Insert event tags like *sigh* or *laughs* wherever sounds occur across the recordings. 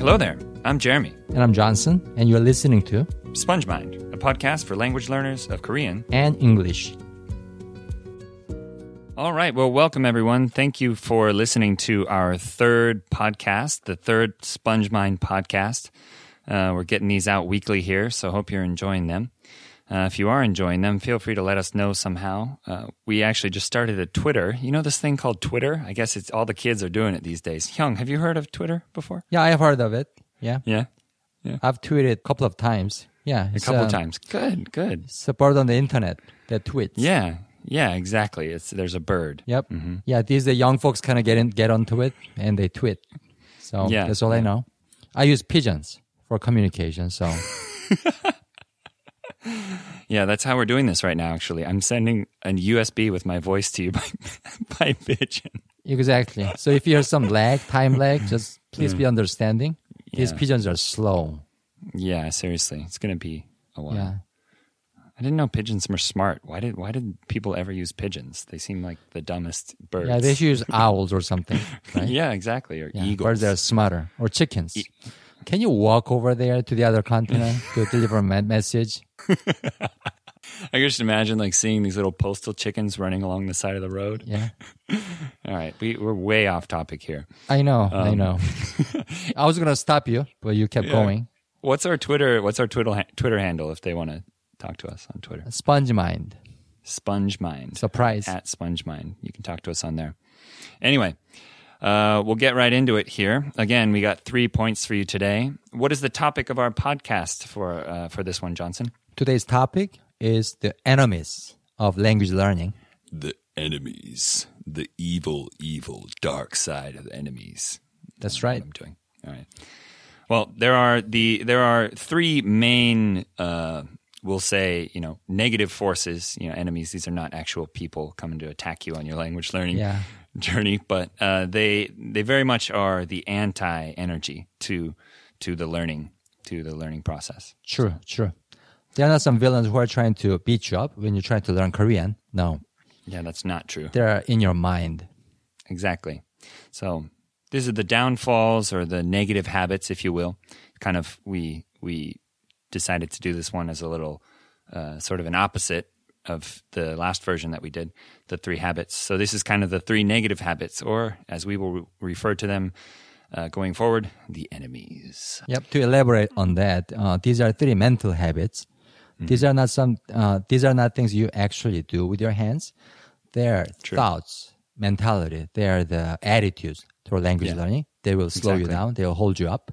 Hello there. I'm Jeremy. And I'm Johnson, and you're listening to Sponge Mind, a podcast for language learners of Korean. and English. All right. Well, welcome everyone. Thank you for listening to our third podcast, the third Sponge Mind podcast. Uh, we're getting these out weekly here, so hope you're enjoying them. Uh, if you are enjoying them, feel free to let us know somehow. Uh, we actually just started a Twitter. You know this thing called Twitter? I guess it's all the kids are doing it these days. Hyung, have you heard of Twitter before? Yeah, I have heard of it. Yeah, Yeah, yeah. I've tweeted a couple of times. Yeah, a couple uh, of times. Good, good. Bird on the internet that tweets. Yeah, yeah, exactly. It's there's a bird. Yep. Yeah, these the young folks kind of get in, get onto it and they tweet. So Yeah, that's all I know. I use pigeons for communication. So *laughs* Yeah, that's how we're doing this right now. Actually, I'm sending a USB with my voice to you *laughs* by by pigeon. exactly. So if you hear some lag, time lag, just please be mm. understanding. These Yeah. pigeons are slow. Yeah, seriously, it's gonna be a while. Yeah. I didn't know pigeons were smart. Why did why did people ever use pigeons? They seem like the dumbest birds. Yeah, they should use *laughs* owls or something. Right? yeah, exactly. Or Yeah, eagles. birds that are smarter. Or chickens. Can you walk over there to the other continent *laughs* to deliver a message? *laughs* I can just imagine like seeing these little postal chickens running along the side of the road. Yeah. *laughs* All right, we, we're way off topic here. I know, Um, I know. I was gonna stop you, but you kept going. What's our Twitter? What's our Twitter Twitter handle if they want to talk to us on Twitter? Sponge mind. Sponge Mind. Surprise. at Sponge Mind. You can talk to us on there. Anyway, uh, we'll get right into it here. Again, we got three points for you today. What is the topic of our podcast for uh, for this one, Johnson? Today's topic is the enemies of language learning. The enemies, the evil, evil, dark side of the enemies. That's right. I'm doing. All right. Well, there are the there are three main uh, we'll say, you know, negative forces, you know, enemies. These are not actual people coming to attack you on your language learning Yeah. *laughs* journey, but uh, they they very much are the anti energy to to the learning to the learning process. True, true. There are not some villains who are trying to beat you up when you're trying to learn Korean. No, Yeah, that's not true. they're in your mind. Exactly. So these are the downfalls or the negative habits, if you will. Kind of we we decided to do this one as a little uh, sort of an opposite of the last version that we did, the three habits. So this is kind of the three negative habits, or as we will re- refer to them uh, going forward, the enemies. Yep. To elaborate on that, uh, these are three mental habits. Mm-hmm. These are not some. Uh, these are not things you actually do with your hands. They're True. thoughts, mentality. They are the attitudes toward language Yeah. learning. They will slow you down. They will hold you up.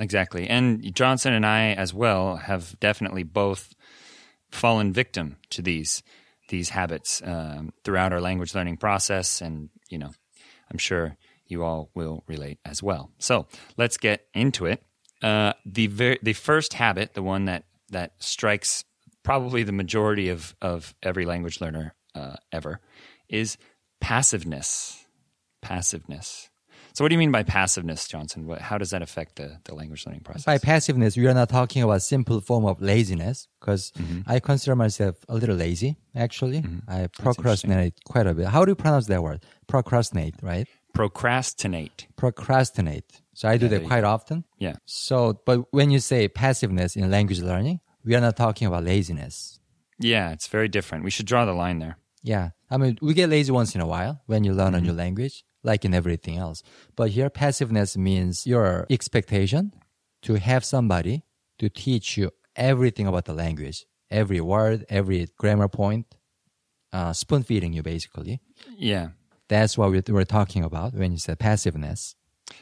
Exactly. And Johnson and I as well have definitely both fallen victim to these these habits um, throughout our language learning process and you know I'm sure you all will relate as well. So let's get into it. Uh, the ver- the first habit, the one that that strikes probably the majority of of every language learner uh, ever, is passiveness. Passiveness. So, what do you mean by passiveness, Johnson? What, how does that affect the, the language learning process? By passiveness, we are not talking about simple form of laziness because Mm-hmm. I consider myself a little lazy. Actually, I procrastinate quite a bit. How do you pronounce that word? Procrastinate, right? Procrastinate. Procrastinate. So I do there that quite often. Yeah. So, but when you say passiveness in language learning, we are not talking about laziness. Yeah, it's very different. We should draw the line there. Yeah. I mean, we get lazy once in a while when you learn a Mm-hmm. new language, like in everything else. But here, passiveness means your expectation to have somebody to teach you everything about the language, every word, every grammar point, uh, spoon feeding you basically. Yeah. That's what we we're talking about when you say passiveness.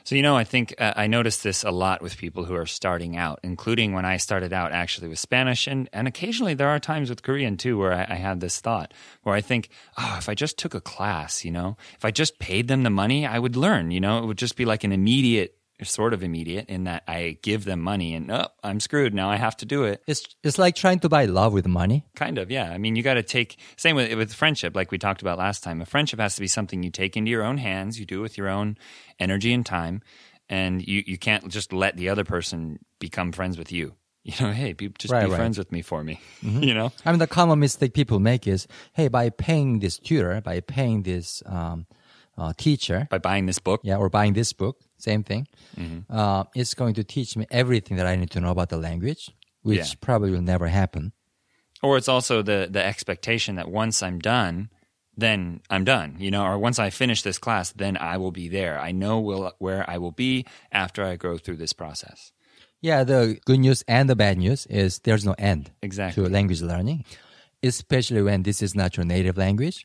So, you know, I think uh, I noticed this a lot with people who are starting out, including when I started out actually with Spanish. And, and occasionally there are times with Korean too where I, I had this thought where I think, oh, if I just took a class, you know, if I just paid them the money, I would learn, you know, it would just be like an immediate, sort of immediate in that I give them money and, oh, I'm screwed. Now I have to do it. It's it's like trying to buy love with money. Kind of, yeah. I mean, you got to take same with with friendship, like we talked about last time. A friendship has to be something you take into your own hands. You do it with your own energy and time, and you you can't just let the other person become friends with you. *laughs* You know, hey, be, just Right, be right. friends with me for me. *laughs* You know, I mean, the common mistake people make is, hey, by paying this tutor, by paying this um, uh, teacher, By buying this book. yeah, or buying this book, same thing. Mm-hmm. Uh, it's going to teach me everything that I need to know about the language, which Yeah. probably will never happen. Or it's also the the expectation that once I'm done, then I'm done, you know, or once I finish this class, then I will be there. I know will, where I will be after I go through this process. Yeah, the good news and the bad news is there's no end Exactly. to language learning, especially when this is not your native language.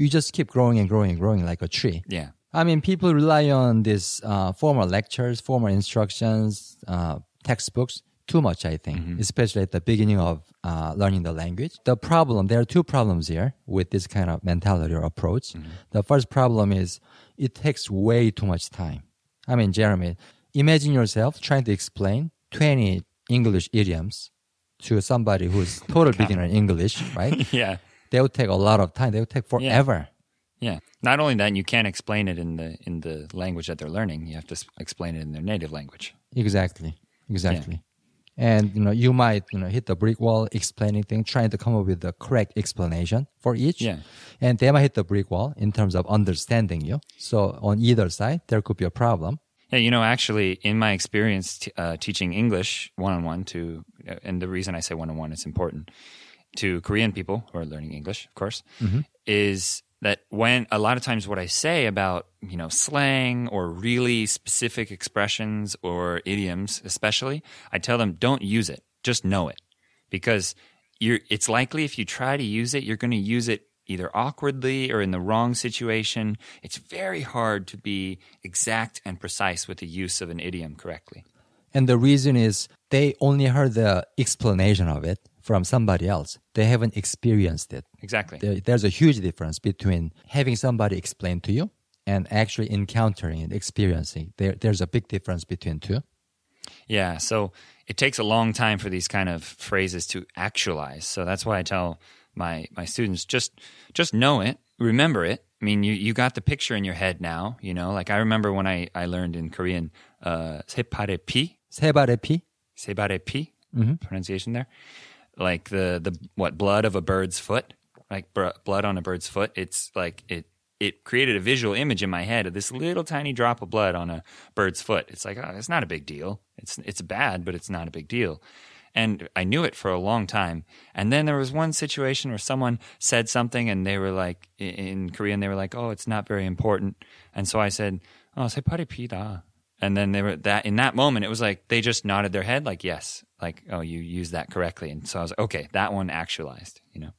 You just keep growing and growing and growing like a tree. Yeah. I mean, people rely on these uh, formal lectures, formal instructions, uh, textbooks too much, I think, especially at the beginning of uh, learning the language. The problem, there are two problems here with this kind of mentality or approach. The first problem is it takes way too much time. I mean, Jeremy, imagine yourself trying to explain 20 English idioms to somebody who's *laughs* total beginner in English, right? *laughs* Yeah. They would take a lot of time. They would take forever. Yeah. Not only that, you can't explain it in the in the language that they're learning. You have to explain it in their native language. Exactly. Exactly. And you know, you might, you know, hit the brick wall explaining things, trying to come up with the correct explanation for each. Yeah. And they might hit the brick wall in terms of understanding you. So on either side, there could be a problem. Yeah, you know, actually, in my experience t- uh, teaching English one on one to, uh, and the reason I say one on one, is important to Korean people who are learning English, of course, mm-hmm. is that when a lot of times what I say about, you know, slang or really specific expressions or idioms, especially, I tell them don't use it, just know it. Because you're, it's likely if you try to use it, you're going to use it either awkwardly or in the wrong situation. It's very hard to be exact and precise with the use of an idiom correctly. And the reason is they only heard the explanation of it from somebody else. They haven't experienced it. Exactly. There- There's a huge difference between having somebody explain to you and actually encountering it, experiencing. There, there's a big difference between two. Yeah, so it takes a long time for these kind of phrases to actualize. So that's why I tell my my students just just know it, remember it. I mean, you you got the picture in your head now, you know. Like I remember when I I learned in Korean uh separepi, 세바레피? sebarepi pronunciation there. like the the what blood of a bird's foot, like br- blood on a bird's foot. It's like it it created a visual image in my head of this little tiny drop of blood on a bird's foot. It's like oh, it's not a big deal. It's it's bad, but it's not a big deal. And I knew it for a long time. And then there was one situation where someone said something, and they were like in Korean, they were like, "Oh, it's not very important." And so I said, "Oh, separepida." And then they were that in that moment, it was like they just nodded their head, like yes, like oh, you used that correctly. And so I was like, okay, that one actualized, you know.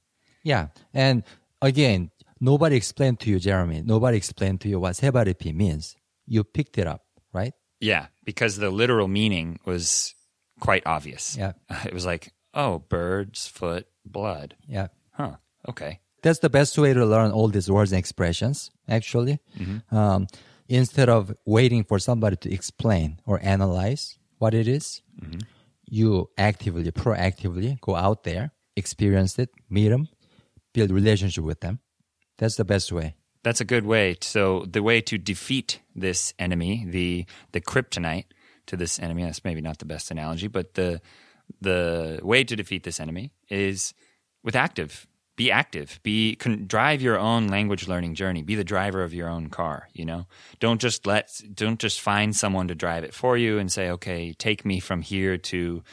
Yeah, and again, nobody explained to you, Jeremy. Nobody explained to you what sebaripi means. You picked it up, right? Yeah, because the literal meaning was quite obvious. Yeah, *laughs* it was like oh, bird's foot blood. Yeah. Huh. Okay. That's the best way to learn all these words and expressions, actually. Mm-hmm. Um, instead of waiting for somebody to explain or analyze what it is, mm-hmm. you actively, proactively go out there, experience it, meet them, build relationship with them. That's the best way. That's a good way. So the way to defeat this enemy, the the kryptonite to this enemy, that's maybe not the best analogy, but the the way to defeat this enemy is with active. Be active. Be con, drive your own language learning journey. Be the driver of your own car. You know, don't just let don't just find someone to drive it for you and say, okay, take me from here to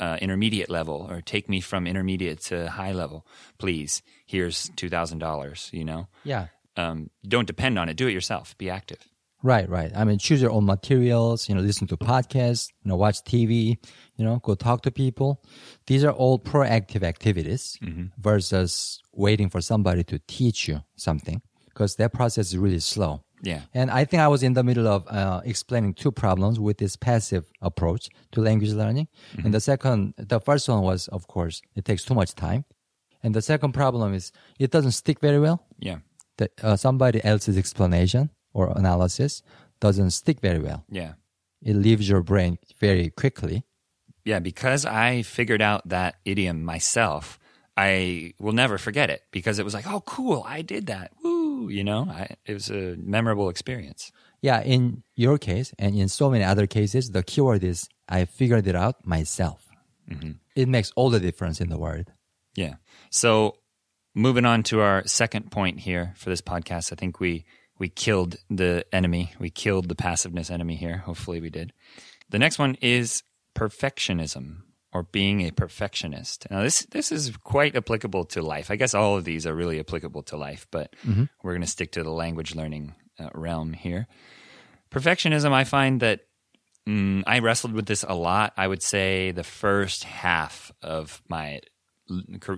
uh, intermediate level, or take me from intermediate to high level, please. Here's two thousand dollars. You know, Yeah. um, don't depend on it. Do it yourself. Be active. Right, right. I mean, choose your own materials, you know, listen to podcasts, you know, watch TV, you know, go talk to people. These are all proactive activities versus waiting for somebody to teach you something because that process is really slow. Yeah. And I think I was in the middle of uh, explaining two problems with this passive approach to language learning. And the second, the first one was, of course, it takes too much time. And the second problem is it doesn't stick very well Yeah. that uh, somebody else's explanation or analysis doesn't stick very well. Yeah. It leaves your brain very quickly. Yeah. Because I figured out that idiom myself, I will never forget it because it was like, oh, cool. I did that. Woo. You know, I, it was a memorable experience. Yeah, in your case and in so many other cases, the keyword is I figured it out myself. Mm-hmm. It makes all the difference in the world. Yeah. So moving on to our second point here for this podcast, I think we we killed the enemy. We killed the passiveness enemy here. Hopefully, we did. The next one is perfectionism or being a perfectionist. Now, this this is quite applicable to life. I guess all of these are really applicable to life, but we're going to stick to the language learning uh, realm here. Perfectionism, I find that mm, I wrestled with this a lot. I would say the first half of my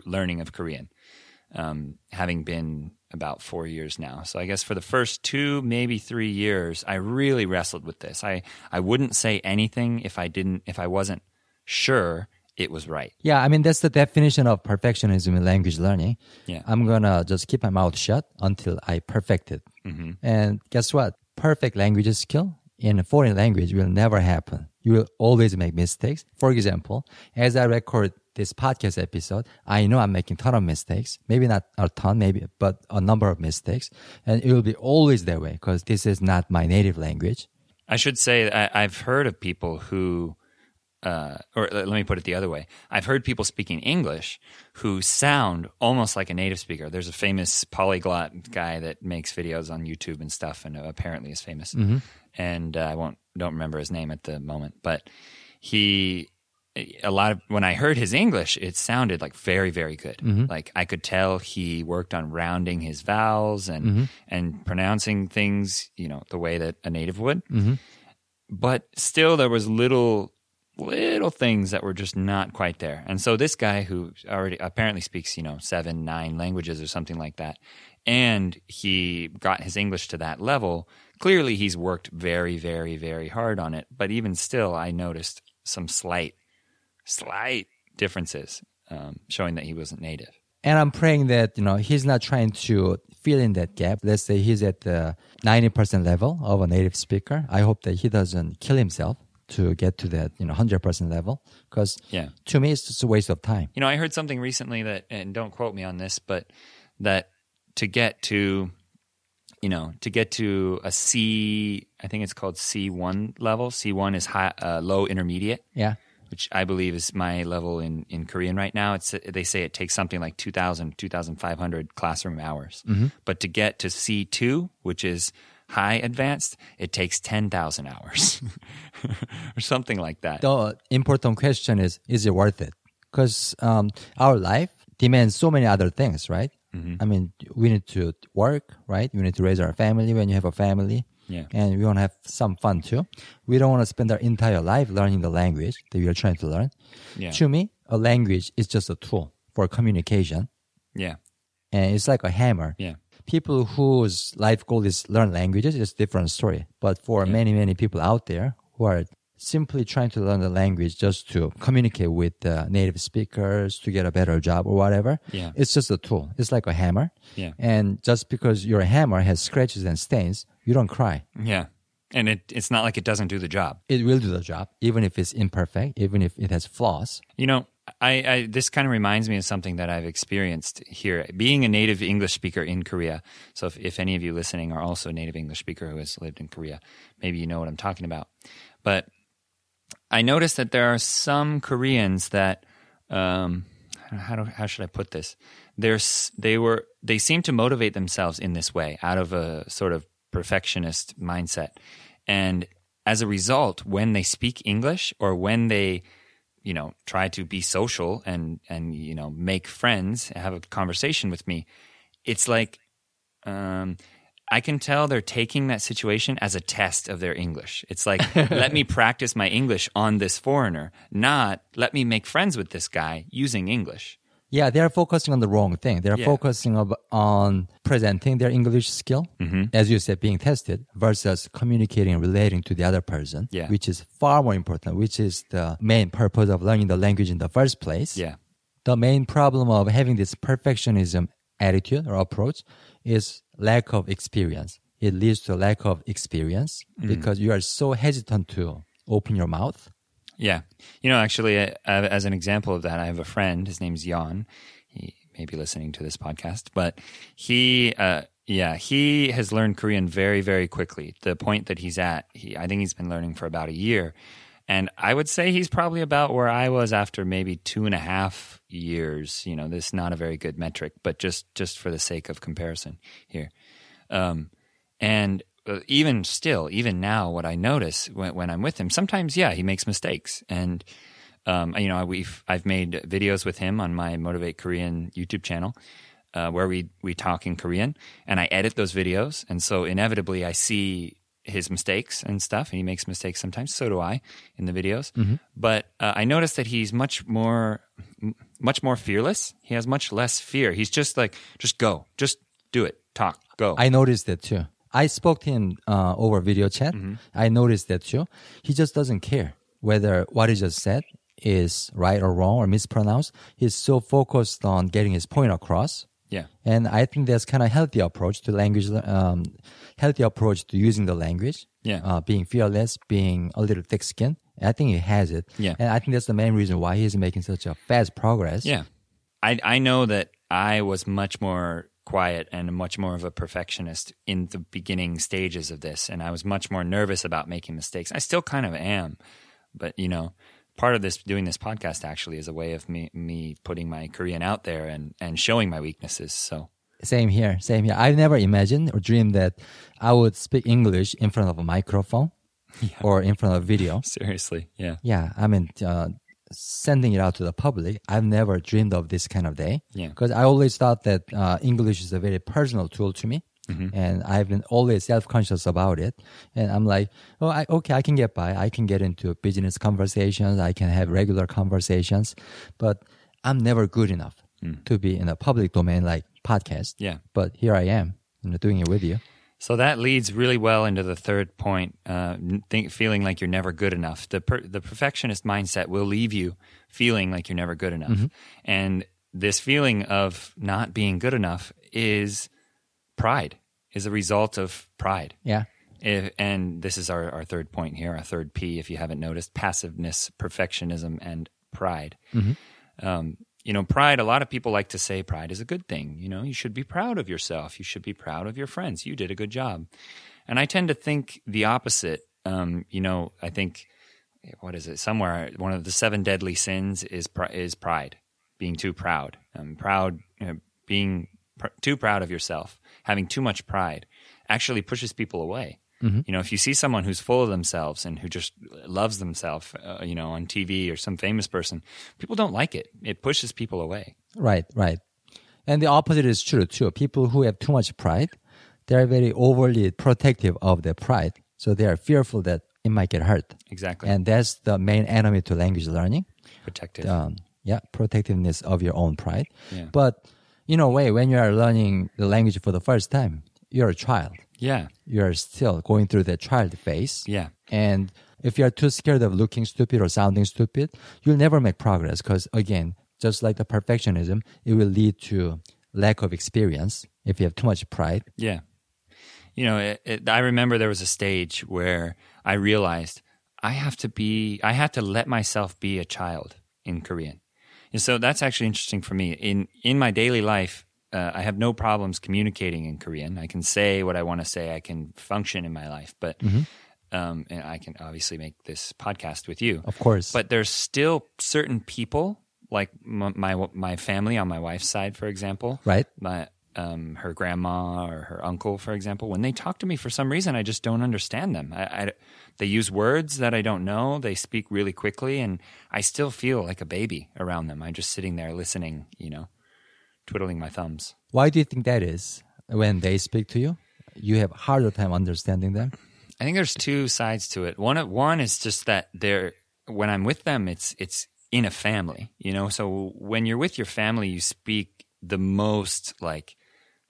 learning of Korean, um, having been about four years now. So I guess for the first two, maybe three years, I really wrestled with this. I, I wouldn't say anything if I didn't, if I wasn't sure it was right. Yeah, I mean that's the definition of perfectionism in language learning. Yeah. I'm gonna just keep my mouth shut until I perfect it. Mm-hmm. And guess what? Perfect language skill in a foreign language will never happen. You will always make mistakes. For example, as I record this podcast episode, I know I'm making a ton of mistakes. Maybe not a ton, maybe, but a number of mistakes. And it will be always that way because this is not my native language. I should say I, I've heard of people who, uh, or let me put it the other way. I've heard people speaking English who sound almost like a native speaker. There's a famous polyglot guy that makes videos on YouTube and stuff, and apparently is famous. And uh, I won't don't remember his name at the moment, but he a lot of when I heard his English, it sounded like very, very good. Mm-hmm. Like I could tell he worked on rounding his vowels and mm-hmm. and pronouncing things, you know, the way that a native would. Mm-hmm. But still, there was little little things that were just not quite there. And so this guy who already apparently speaks, you know, seven, nine languages or something like that, and he got his English to that level. Clearly, he's worked very, very, very hard on it. But even still, I noticed some slight slight differences um, showing that he wasn't native. And I'm praying that, you know, he's not trying to fill in that gap. Let's say he's at the 90% level of a native speaker. I hope that he doesn't kill himself to get to that, you know, 100% level. Because Yeah. to me, it's just a waste of time. You know, I heard something recently that, and don't quote me on this, but that to get to, you know, to get to a C, I think it's called C1 level. C1 is high, uh, low intermediate. Yeah. Which I believe is my level in, in Korean right now. It's they say it takes something like 2,000, 2,500 classroom hours. But to get to C2, which is high advanced, it takes 10,000 hours *laughs* or something like that. The important question is, is it worth it? Because um, our life demands so many other things, right? I mean, we need to work, right? We need to raise our family when you have a family. Yeah. And we want to have some fun too. We don't want to spend our entire life learning the language that we are trying to learn. Yeah. To me, a language is just a tool for communication. Yeah. And it's like a hammer. Yeah. People whose life goal is learn languages is a different story. But for many, many people out there who are simply trying to learn the language just to communicate with the native speakers to get a better job or whatever, Yeah. it's just a tool. It's like a hammer. Yeah. And just because your hammer has scratches and stains, you don't cry. Yeah. And it, it's not like it doesn't do the job. It will do the job, even if it's imperfect, even if it has flaws. You know, I, I this kind of reminds me of something that I've experienced here, being a native English speaker in Korea. So, if, if any of you listening are also a native English speaker who has lived in Korea, maybe you know what I'm talking about. But I noticed that there are some Koreans that, um, how do, how should I put this? There's they were they seem to motivate themselves in this way out of a sort of perfectionist mindset, and as a result, when they speak English or when they you know try to be social and and you know make friends have a conversation with me it's like um I can tell they're taking that situation as a test of their English. It's like, *laughs* let me practice my English on this foreigner, not let me make friends with this guy using English. Yeah, they are focusing on the wrong thing. They're Yeah. focusing on presenting their English skill, Mm-hmm. as you said, being tested, versus communicating and relating to the other person, Yeah. which is far more important, which is the main purpose of learning the language in the first place. Yeah. The main problem of having this perfectionism attitude or approach is lack of experience. It leads to lack of experience Mm. because you are so hesitant to open your mouth. Yeah. You know, actually, uh, uh, as an example of that, I have a friend. His name's Jan. He may be listening to this podcast, but he, uh, yeah, he has learned Korean very, very quickly. The point that he's at, he, I think he's been learning for about a year. And I would say he's probably about where I was after maybe two and a half years. You know, this is not a very good metric, but just, just for the sake of comparison here. Um, And uh, even still, even now, what I notice when, when I'm with him, sometimes, yeah, he makes mistakes. And, um, you know, we've, I've made videos with him on my Motivate Korean YouTube channel. Uh, where we, we talk in Korean and I edit those videos. And so inevitably I see his mistakes and stuff, and he makes mistakes sometimes. So do I in the videos. But uh, I noticed that he's much more, m- much more fearless. He has much less fear. He's just like, just go, just do it, talk, go. I noticed that too. I spoke to him uh, over video chat. I noticed that too. He just doesn't care whether what he just said is right or wrong or mispronounced. He's so focused on getting his point across. yeah, And I think that's kind of healthy approach to language, um, healthy approach to using the language. Yeah. Uh, being fearless, being a little thick skinned. I think he has it. Yeah. And I think that's the main reason why he's making such a fast progress. yeah. I I know that I was much more quiet and much more of a perfectionist in the beginning stages of this, and I was much more nervous about making mistakes. I still kind of am, but you know. Part of this doing this podcast actually is a way of me me putting my Korean out there and, and showing my weaknesses. So Same here. Same here. I've never imagined or dreamed that I would speak English in front of a microphone *laughs* or in front of video. seriously, yeah. Yeah. I mean, uh, sending it out to the public. I've never dreamed of this kind of day. Yeah. Because I always thought that uh, English is a very personal tool to me. Mm-hmm. And I've been always self-conscious about it. And I'm like, oh, I, okay, I can get by. I can get into business conversations. I can have regular conversations, but I'm never good enough to be in a public domain like podcast. Mm. Yeah. But here I am, you know, doing it with you. So that leads really well into the third point, uh, think, feeling like you're never good enough. The, per, the perfectionist mindset will leave you feeling like you're never good enough. And this feeling of not being good enough is pride, is a result of pride. Yeah. If, and this is our, our third point here, our third P, if you haven't noticed passiveness, perfectionism, and pride. Um, you know, pride, a lot of people like to say pride is a good thing. You know, you should be proud of yourself. You should be proud of your friends. You did a good job. And I tend to think the opposite. Um, you know, I think, what is it? Somewhere, one of the seven deadly sins is, is pride, being too proud. Um, proud, you know, being pr- too proud of yourself, having too much pride actually pushes people away. You know, if you see someone who's full of themselves and who just loves themselves, uh, you know, on TV or some famous person, people don't like it. It pushes people away. Right, right. And the opposite is true too. People who have too much pride, they're very overly protective of their pride. So they are fearful that it might get hurt. Exactly. And that's the main enemy to language learning. Protective. Um, yeah, protectiveness of your own pride. Yeah. But in a way, when you are learning the language for the first time, you're a child. Yeah. You're still going through the child phase. Yeah. And if you're too scared of looking stupid or sounding stupid, you'll never make progress because, again, just like the perfectionism, it will lead to lack of experience if you have too much pride. Yeah. You know, it, it, I remember there was a stage where I realized I have to be, I had to let myself be a child in Korean. And so that's actually interesting for me. In in my daily life, uh, I have no problems communicating in Korean. I can say what I want to say. I can function in my life, but um, and I can obviously make this podcast with you. Of course. But there's still certain people, like my my, my family on my wife's side, for example, Right. my um, her grandma or her uncle, for example, when they talk to me, for some reason, I just don't understand them. I, I- they use words that I don't know. They speak really quickly, and I still feel like a baby around them. I'm just sitting there listening, you know, twiddling my thumbs. Why do you think that is? When they speak to you, you have harder time understanding them. I think there's two sides to it. One one is just that they're when I'm with them, it's it's in a family, you know. So when you're with your family, you speak the most like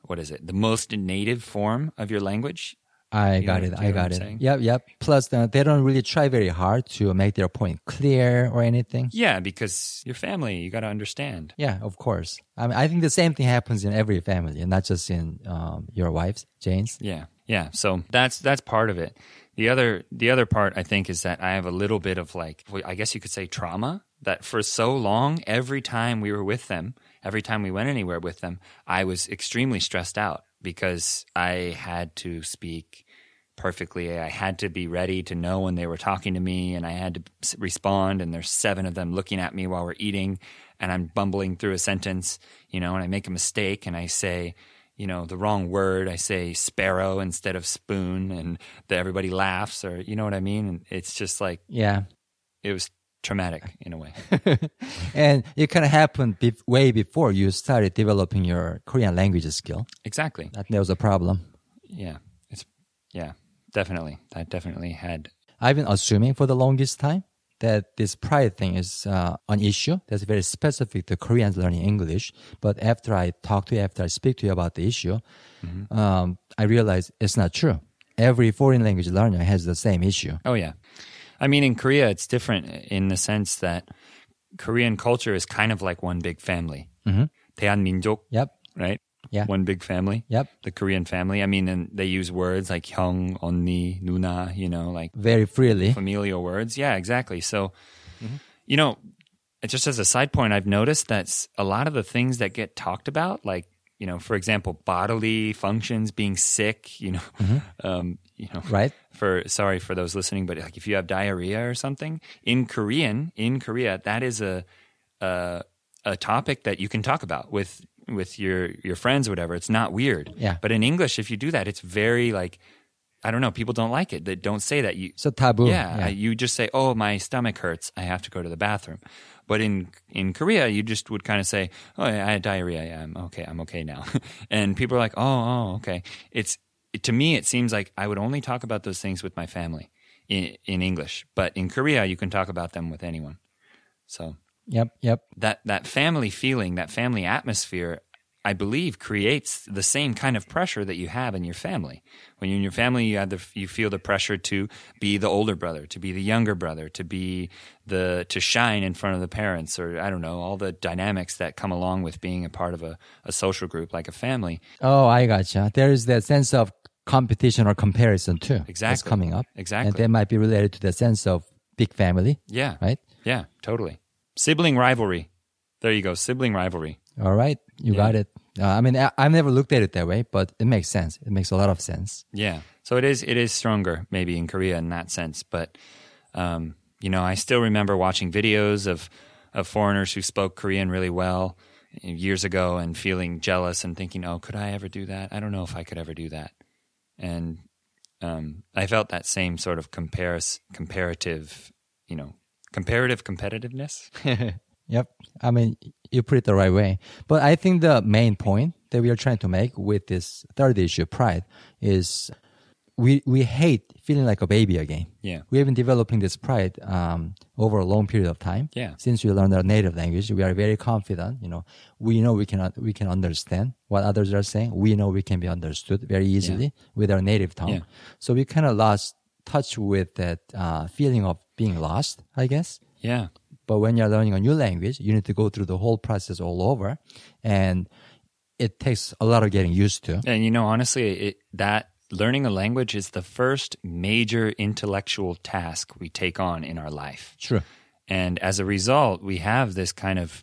what is it? The most native form of your language. I You got know- it. I got it. saying? Yep, yep. Plus, uh, they don't really try very hard to make their point clear or anything. Yeah, because your family, you got to understand. Yeah, of course. I mean, I think the same thing happens in every family, and not just in um, your wife's, Jane's. Yeah, yeah. So that's that's part of it. The other the other part I think is that I have a little bit of like I guess you could say trauma that for so long every time we were with them, every time we went anywhere with them, I was extremely stressed out because I had to speak perfectly. I had to be ready to know when they were talking to me and I had to respond and there's seven of them looking at me while we're eating and I'm bumbling through a sentence, you know, and I make a mistake and I say, you know, the wrong word. I say sparrow instead of spoon, and the, everybody laughs, or you know what I mean. And it's just like Yeah. it was traumatic in a way. *laughs* and it kind of happened be- way before you started developing your Korean language skill. exactly. That was a problem. Yeah. It's yeah, definitely. That definitely had I've been assuming for the longest time that this pride thing is uh, an issue that's very specific to Koreans learning English. But after I talk to you, after I speak to you about the issue, um, I realize it's not true. Every foreign language learner has the same issue. Oh yeah. I mean in Korea it's different in the sense that Korean culture is kind of like one big family. Mm-hmm. 대한민족, Yep. right? Yeah. One big family. Yep. The Korean family. I mean and they use words like 형, 언니, 누나, you know, like Very freely. familial words. Yeah, exactly. So, you know, just as a side point, I've noticed that s- a lot of the things that get talked about, like, you know, for example, bodily functions, being sick, you know, *laughs* um, you know, Right. for sorry for those listening, but like if you have diarrhea or something in Korean, in Korea, that is a a, a topic that you can talk about with with your your friends or whatever. It's not weird. Yeah. But in English, if you do that, it's very like I don't know. People don't like it. They don't say that. You So taboo. yeah, you just say, "Oh, my stomach hurts. I have to go to the bathroom." But in in Korea, you just would kind of say, "Oh, I had diarrhea. Yeah, I'm okay. I'm okay now." *laughs* and people are like, "Oh, oh, okay." It's to me, it seems like I would only talk about those things with my family in in English, but in Korea, you can talk about them with anyone. So Yep. Yep. that that family feeling, that family atmosphere, I believe creates the same kind of pressure that you have in your family. When you're in your family, you have the you feel the pressure to be the older brother, to be the younger brother, to be the to shine in front of the parents, or I don't know, all the dynamics that come along with being a part of a, a social group like a family. Oh, I gotcha. There is that sense of competition or comparison too. Exactly. That's coming up. Exactly. And that might be related to the sense of big family, Yeah, right? yeah, totally. Sibling rivalry. There you go, sibling rivalry. All right. You Yeah. got it. Uh, I mean, I, I've never looked at it that way, but it makes sense. It makes a lot of sense. Yeah. So it is it is stronger maybe in Korea in that sense, but um, you know, I still remember watching videos of of foreigners who spoke Korean really well years ago and feeling jealous and thinking, "Oh, could I ever do that? I don't know if I could ever do that." And um, I felt that same sort of comparis comparative, you know, comparative competitiveness. *laughs* Yep. I mean, you put it the right way. But I think the main point that we are trying to make with this third issue, pride, is we we hate feeling like a baby again. Yeah. We have been developing this pride um, over a long period of time. Yeah. Since we learned our native language, we are very confident. You know, we know we can we can understand what others are saying. We know we can be understood very easily with our native tongue. Yeah. So we kind of lost touch with that uh, feeling of being lost, I guess. Yeah. But when you're learning a new language, you need to go through the whole process all over, and it takes a lot of getting used to. And you know, honestly, it, that learning a language is the first major intellectual task we take on in our life. True. And as a result, we have this kind of,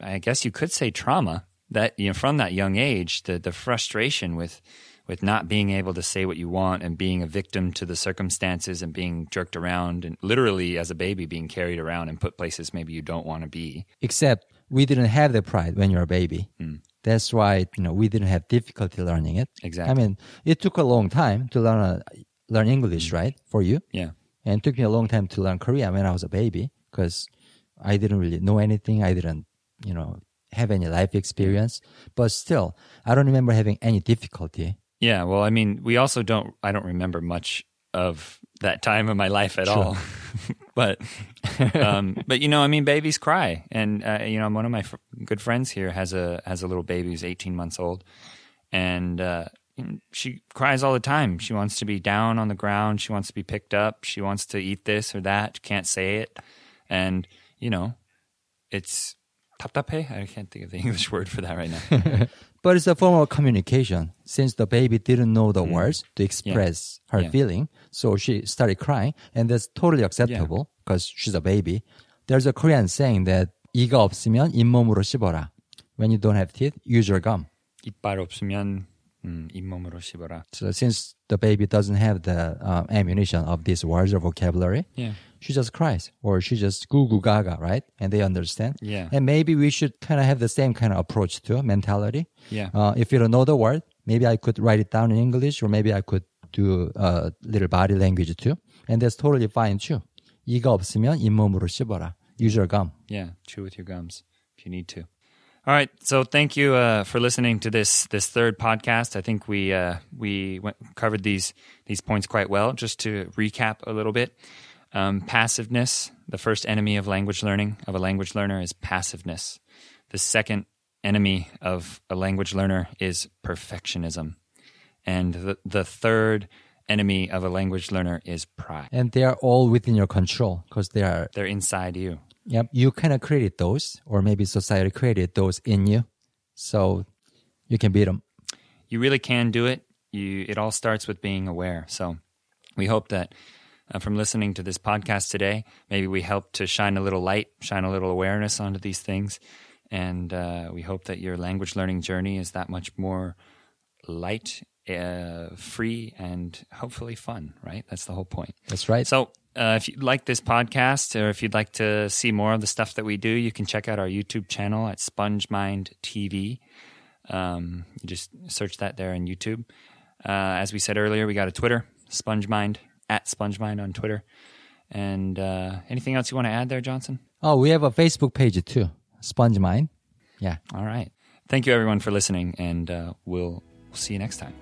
I guess you could say trauma that, you know, from that young age, the, the frustration with, with not being able to say what you want and being a victim to the circumstances and being jerked around and literally as a baby being carried around and put places maybe you don't want to be. Except we didn't have the pride when you're a baby. Hmm. That's why you know we didn't have difficulty learning it. Exactly. I mean, it took a long time to learn uh learn English, right, for you, Yeah. and it took me a long time to learn Korean when I was a baby because I didn't really know anything. I didn't, you know, have any life experience. But still, I don't remember having any difficulty. Yeah, well, I mean, we also don't. I don't remember much of that time of my life at sure. all. *laughs* but um, but you know, I mean, babies cry, and uh, you know, one of my fr- good friends here has a has a little baby who's 18 months old, and uh, she cries all the time. She wants to be down on the ground. She wants to be picked up. She wants to eat this or that. Can't say it, and you know, it's taptape. I can't think of the *laughs* English word for that right now. *laughs* But it's a form of communication since the baby didn't know the words to express her Mm. Yeah. feeling. So she started crying and that's totally acceptable because she's a baby. There's a Korean saying that 이가 없으면 잇몸으로 씹어라. When you don't have teeth, use your gum. 이빨 없으면 음, 잇몸으로 씹어라. So since the baby doesn't have the um, ammunition of these words or vocabulary, Yeah. she just cries or she just goo goo gaga, right? And they understand. Yeah. And maybe we should kind of have the same kind of approach too, mentality. Yeah. Uh, if you don't know the word, maybe I could write it down in English or maybe I could do a little body language too. And that's totally fine too. 이가 없으면 잇몸으로 씹어라. Use your gum. Yeah, chew with your gums if you need to. All right, so thank you uh, for listening to this this third podcast. I think we uh, we went, covered these these points quite well. Just to recap a little bit, um, passiveness. The first enemy of language learning of a language learner is passiveness. The second enemy of a language learner is perfectionism, and the the third enemy of a language learner is pride. And they are all within your control because they are They're inside you. Yep. You kind of created those, or maybe society created those in you. So you can beat them. you really can do it. You it all starts with being aware. So we hope that uh, from listening to this podcast today, maybe we help to shine a little light, shine a little awareness onto these things, and uh, we hope that your language learning journey is that much more light, uh, free, and hopefully fun. Right? That's the whole point. That's right. So, uh, if you like this podcast or if you'd like to see more of the stuff that we do, you can check out our YouTube channel at SpongeMind TV. Um, you just search that there on YouTube. Uh, as we said earlier, we got a Twitter, SpongeMind, at SpongeMind on Twitter. And uh, anything else you want to add there, Johnson? oh, we have a Facebook page too, Sponge Mind. Yeah. All right. Thank you, everyone, for listening, and uh, we'll see you next time.